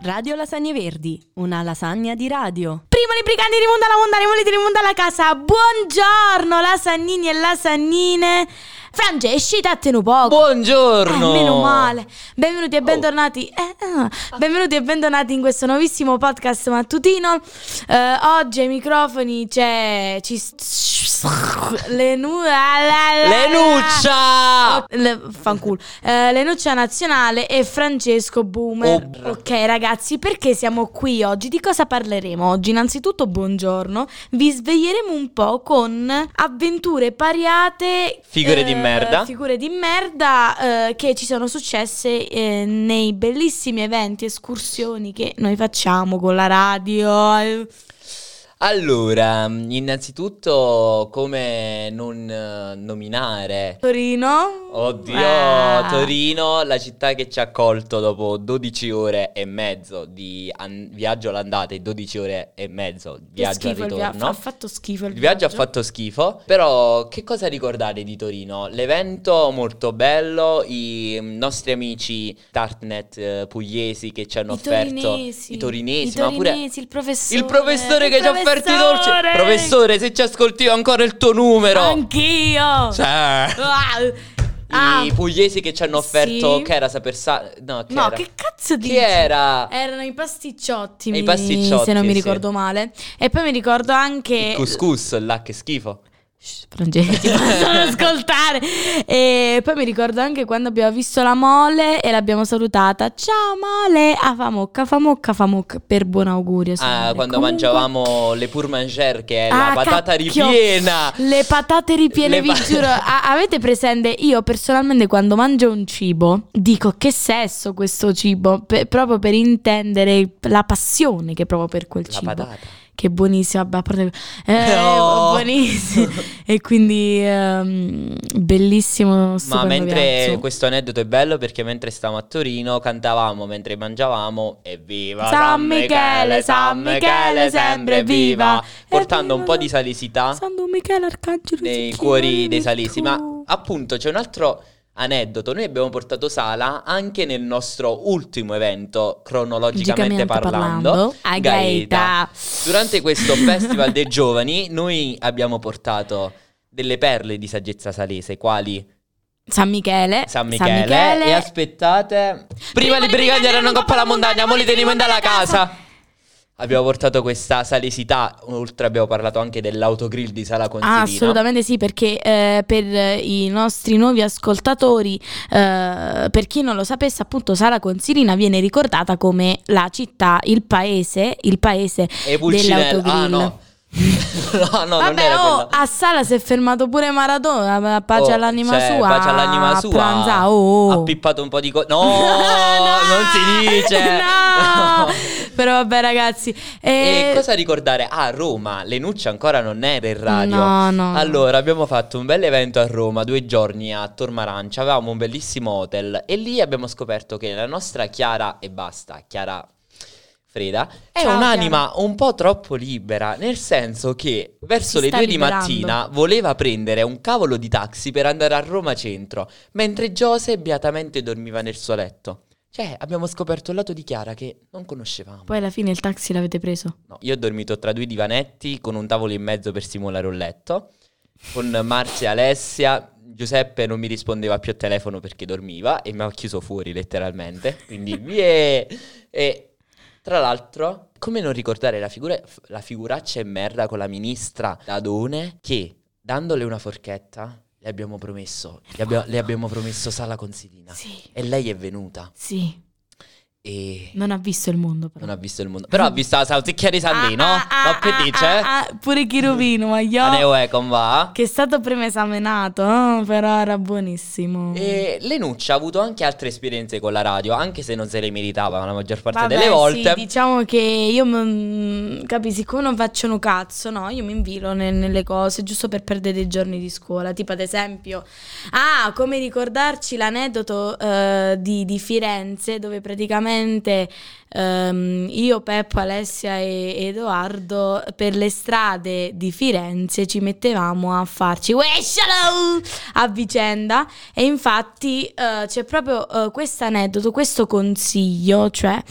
Radio Lasagne Verdi, una lasagna di radio. Primo briganti di mondo alla montagna, volete di mondo alla casa. Buongiorno lasagnini e lasagnine. Te un poco. Buongiorno! Eh, meno male. Benvenuti e bentornati. Eh, eh, benvenuti e bentornati in questo nuovissimo podcast mattutino. Eh, oggi ai microfoni c'è. Ci, le nu- Lenuccia! Le, fanculo. Eh, Lenuccia Nazionale e Francesco Boomer. Oh. Ok, ragazzi, perché siamo qui oggi? Di cosa parleremo oggi? Innanzitutto, buongiorno. Vi sveglieremo un po' con avventure pariate. Figure di eh, merda. Figure di merda eh, che ci sono successe eh, nei bellissimi eventi, escursioni che noi facciamo con la radio. Allora, innanzitutto, come non eh, nominare Torino. Oddio, Ah. Torino, la città che ci ha accolto dopo 12 ore e mezzo di an- viaggio all'andata e 12 ore e mezzo di viaggio al schifo il via- ritorno. ha fatto schifo il, Il viaggio ha fatto schifo, però che cosa ricordare di Torino? L'evento molto bello, i nostri amici Tartnet eh, pugliesi che ci hanno I offerto torinesi. i torinesi, I ma pure torinesi, il professore. il professore che il ci ha offerto i dolci. professore! Se ci ascolti ho ancora il tuo numero. Anch'io. Cioè, Ah. I pugliesi che ci hanno offerto Sì. che era saper sa- no, che No, era? che cazzo dici? Chi era? Erano i pasticciotti, I mi- pasticciotti, se non mi sì. ricordo male. E poi mi ricordo anche... Il couscous, là che schifo. Shh, Francesco, ti possono ascoltare. E poi mi ricordo anche quando abbiamo visto la mole e l'abbiamo salutata. Ciao mole, ah fa mocca, fa mocca, fa mocca. Per buon augurio. Ah, quando Comunque- mangiavamo le pur manger che è Ah, la patata cacchio, ripiena. Le patate ripiene, Le vi giuro. A- avete presente? Io personalmente quando mangio un cibo dico che sesso questo cibo, pe- proprio per intendere la passione che provo per quel La cibo. patata. Che buonissimo, vabbè, a parte eh, No. buonissimo. e quindi ehm, bellissimo Ma mentre viaggio. questo aneddoto è bello perché mentre stavamo a Torino cantavamo mentre mangiavamo evviva San Michele, San Michele, sempre viva. portando un po' di salesità San Michele Arcangelo nei cuori dei salesi. Ma appunto c'è un altro aneddoto. Noi abbiamo portato Sala anche nel nostro ultimo evento, cronologicamente Logicamente parlando, a Gaeta. Durante questo Festival dei Giovani, noi abbiamo portato delle perle di saggezza salese, quali San Michele. San Michele, e aspettate, prima, Prima brigate erano erano coppa alla montagna, montagna, mo li teniamo mo li dalla dalla casa. Abbiamo portato questa salesità, oltre abbiamo parlato anche dell'autogrill di Sala Consilina. Ah, assolutamente sì, perché eh, per i nostri nuovi ascoltatori, eh, per chi non lo sapesse, appunto Sala Consilina viene ricordata come la città, il paese, il paese E ah dell'autogrill. no. no, no, non Vabbè, oh, a Sala si è fermato pure Maradona, pace Oh, all'anima cioè, sua. pace all'anima sua. pranza, oh. Ha pippato un po' di cose. No, non si dice. No. Però vabbè ragazzi. E eh, cosa ricordare? A Roma, Lenuccia ancora non era in radio. No, no. Allora, abbiamo fatto un bel evento a Roma, due giorni a Tormarancia, avevamo un bellissimo hotel e lì abbiamo scoperto che la nostra Chiara e basta, Chiara Freda, è Ciao, un'anima un po' troppo libera, nel senso che verso le due di liberando. mattina voleva prendere un cavolo di taxi per andare a Roma centro, mentre Giose beatamente dormiva nel suo letto. Cioè, abbiamo scoperto il lato di Chiara che non conoscevamo. Poi alla fine il taxi l'avete preso. No, io ho dormito tra due divanetti con un tavolo in mezzo per simulare un letto. Con Marzia e Alessia. Giuseppe non mi rispondeva più al telefono perché dormiva e mi ha chiuso fuori letteralmente. Quindi vie. E tra l'altro, come non ricordare la, figura, la figuraccia e merda con la ministra Dadone che dandole una forchetta le abbiamo promesso, le, abbia- le abbiamo promesso sala consilina. Sì. E lei è venuta Sì. E Non ha visto il mondo però. non ha visto il mondo. Però ha visto la salsicchia di Sandino. Ah, ah, no? Che ah, dice? ah, ah, pure Chiruvino, ma io... Aneo è con va. Che è stato prima esaminato, eh, però era buonissimo. E Lenuccia ha avuto anche altre esperienze con la radio, anche se non se le meritava la maggior parte Vabbè, delle volte. Sì, diciamo che io, mm, capi, siccome non faccio un cazzo, no, io mi invilo ne- nelle cose giusto per perdere dei giorni di scuola. Tipo, ad esempio, ah, come ricordarci l'aneddoto eh, di, di Firenze, dove praticamente ehm, io, Peppo, Alessia e Edoardo per le strade di Firenze ci mettevamo a farci a vicenda e infatti eh, c'è proprio questo aneddoto, questo consiglio, cioè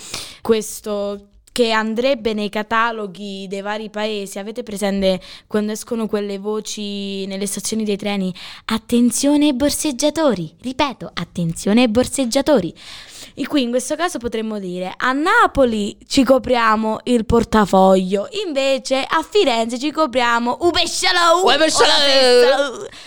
questo che andrebbe nei cataloghi dei vari paesi. Avete presente quando escono quelle voci nelle stazioni dei treni? Attenzione borseggiatori, ripeto, attenzione borseggiatori. E qui in questo caso potremmo dire a Napoli ci copriamo il portafoglio, invece a Firenze ci copriamo Un pescialò.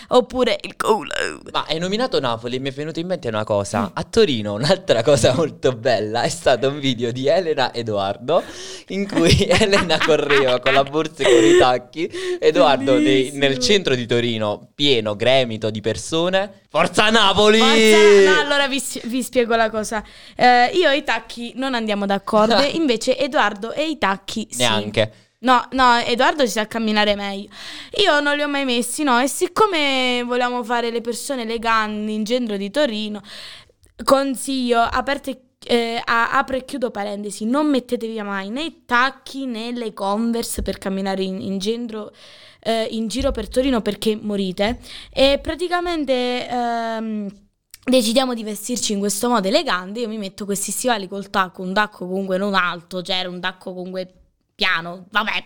oppure il culo. Ma hai nominato Napoli e mi è venuto in mente una cosa. A Torino un'altra cosa molto bella è stato un video di Elena Edoardo in cui Elena correva con la borsa e con i tacchi. Edoardo nel centro di Torino, pieno, gremito di persone. Forza Napoli! Forza- no, allora vi, vi spiego la cosa. Eh, io e i tacchi non andiamo d'accordo, invece Edoardo e i tacchi sì. Neanche. No, no, Edoardo si sa camminare meglio. Io non li ho mai messi, no, e siccome vogliamo fare le persone eleganti in centro di Torino, consiglio, aperte, eh, apro e chiudo parentesi, non mettetevi mai né i tacchi né le converse per camminare in, in centro, eh, in giro per Torino perché morite. E praticamente... ehm, Decidiamo di vestirci in questo modo elegante. Io mi metto questi stivali col tacco, un tacco comunque non alto, cioè era un tacco comunque piano, vabbè,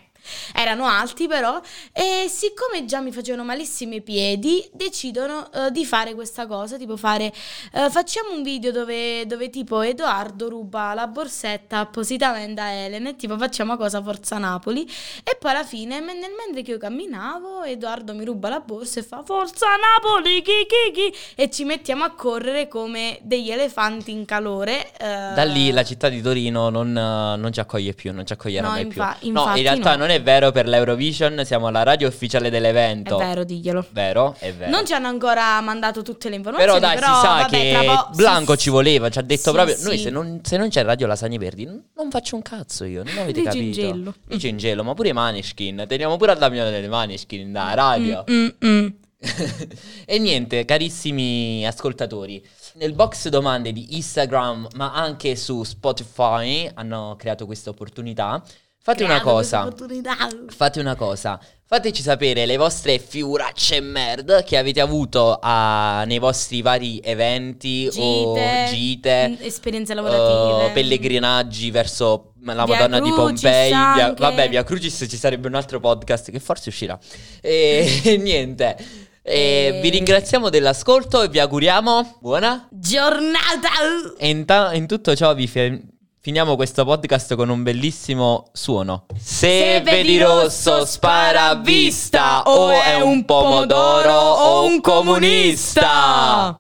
erano alti però. E siccome già mi facevano malissimo i piedi, decidono eh, di fare questa cosa: tipo fare, eh, facciamo un video dove, dove tipo Edoardo ruba la borsetta appositamente a Elena e tipo facciamo cosa Forza Napoli. E poi alla fine, nel mentre che io camminavo, Edoardo mi ruba la borsa e fa Forza Napoli, chi chi chi, e ci mettiamo a correre come degli elefanti in calore. eh, Da lì la città di Torino non, non ci accoglie più, non ci accoglierà No, mai infa- più. No, in realtà no. non è vero per l'Eurovision, siamo la radio ufficiale È dell'evento. vero, diglielo. Vero, è vero. Non ci hanno ancora mandato tutte le informazioni. Però dai, però, si sa vabbè, che po- Blanco sì, ci voleva, ci ha detto sì, proprio, sì. noi se non, se non c'è Radio Lasagne Verdi n- non faccio un cazzo io, non avete Dici capito? Ingello. Dici Ingelo, ma pure i Maneskin, teniamo pure a Damiano delle Maneskin da radio. Mm, mm, mm. e niente, carissimi ascoltatori, nel box domande di Instagram, ma anche su Spotify hanno creato questa opportunità. Fate una cosa. Fate una cosa, fateci sapere le vostre figuracce merd che avete avuto a- nei vostri vari eventi o Gite, gite, mm, esperienze lavorative. eh, pellegrinaggi verso la Via Madonna di Crucis Pompei. Via, vabbè, via Crucis ci sarebbe un altro podcast che forse uscirà. E, e niente, e E- vi ringraziamo dell'ascolto e vi auguriamo buona. Giornata. E in, ta- in tutto ciò vi fe- finiamo questo podcast con un bellissimo suono. Se, vedi rosso spara a vista o è un pomodoro o un comunista.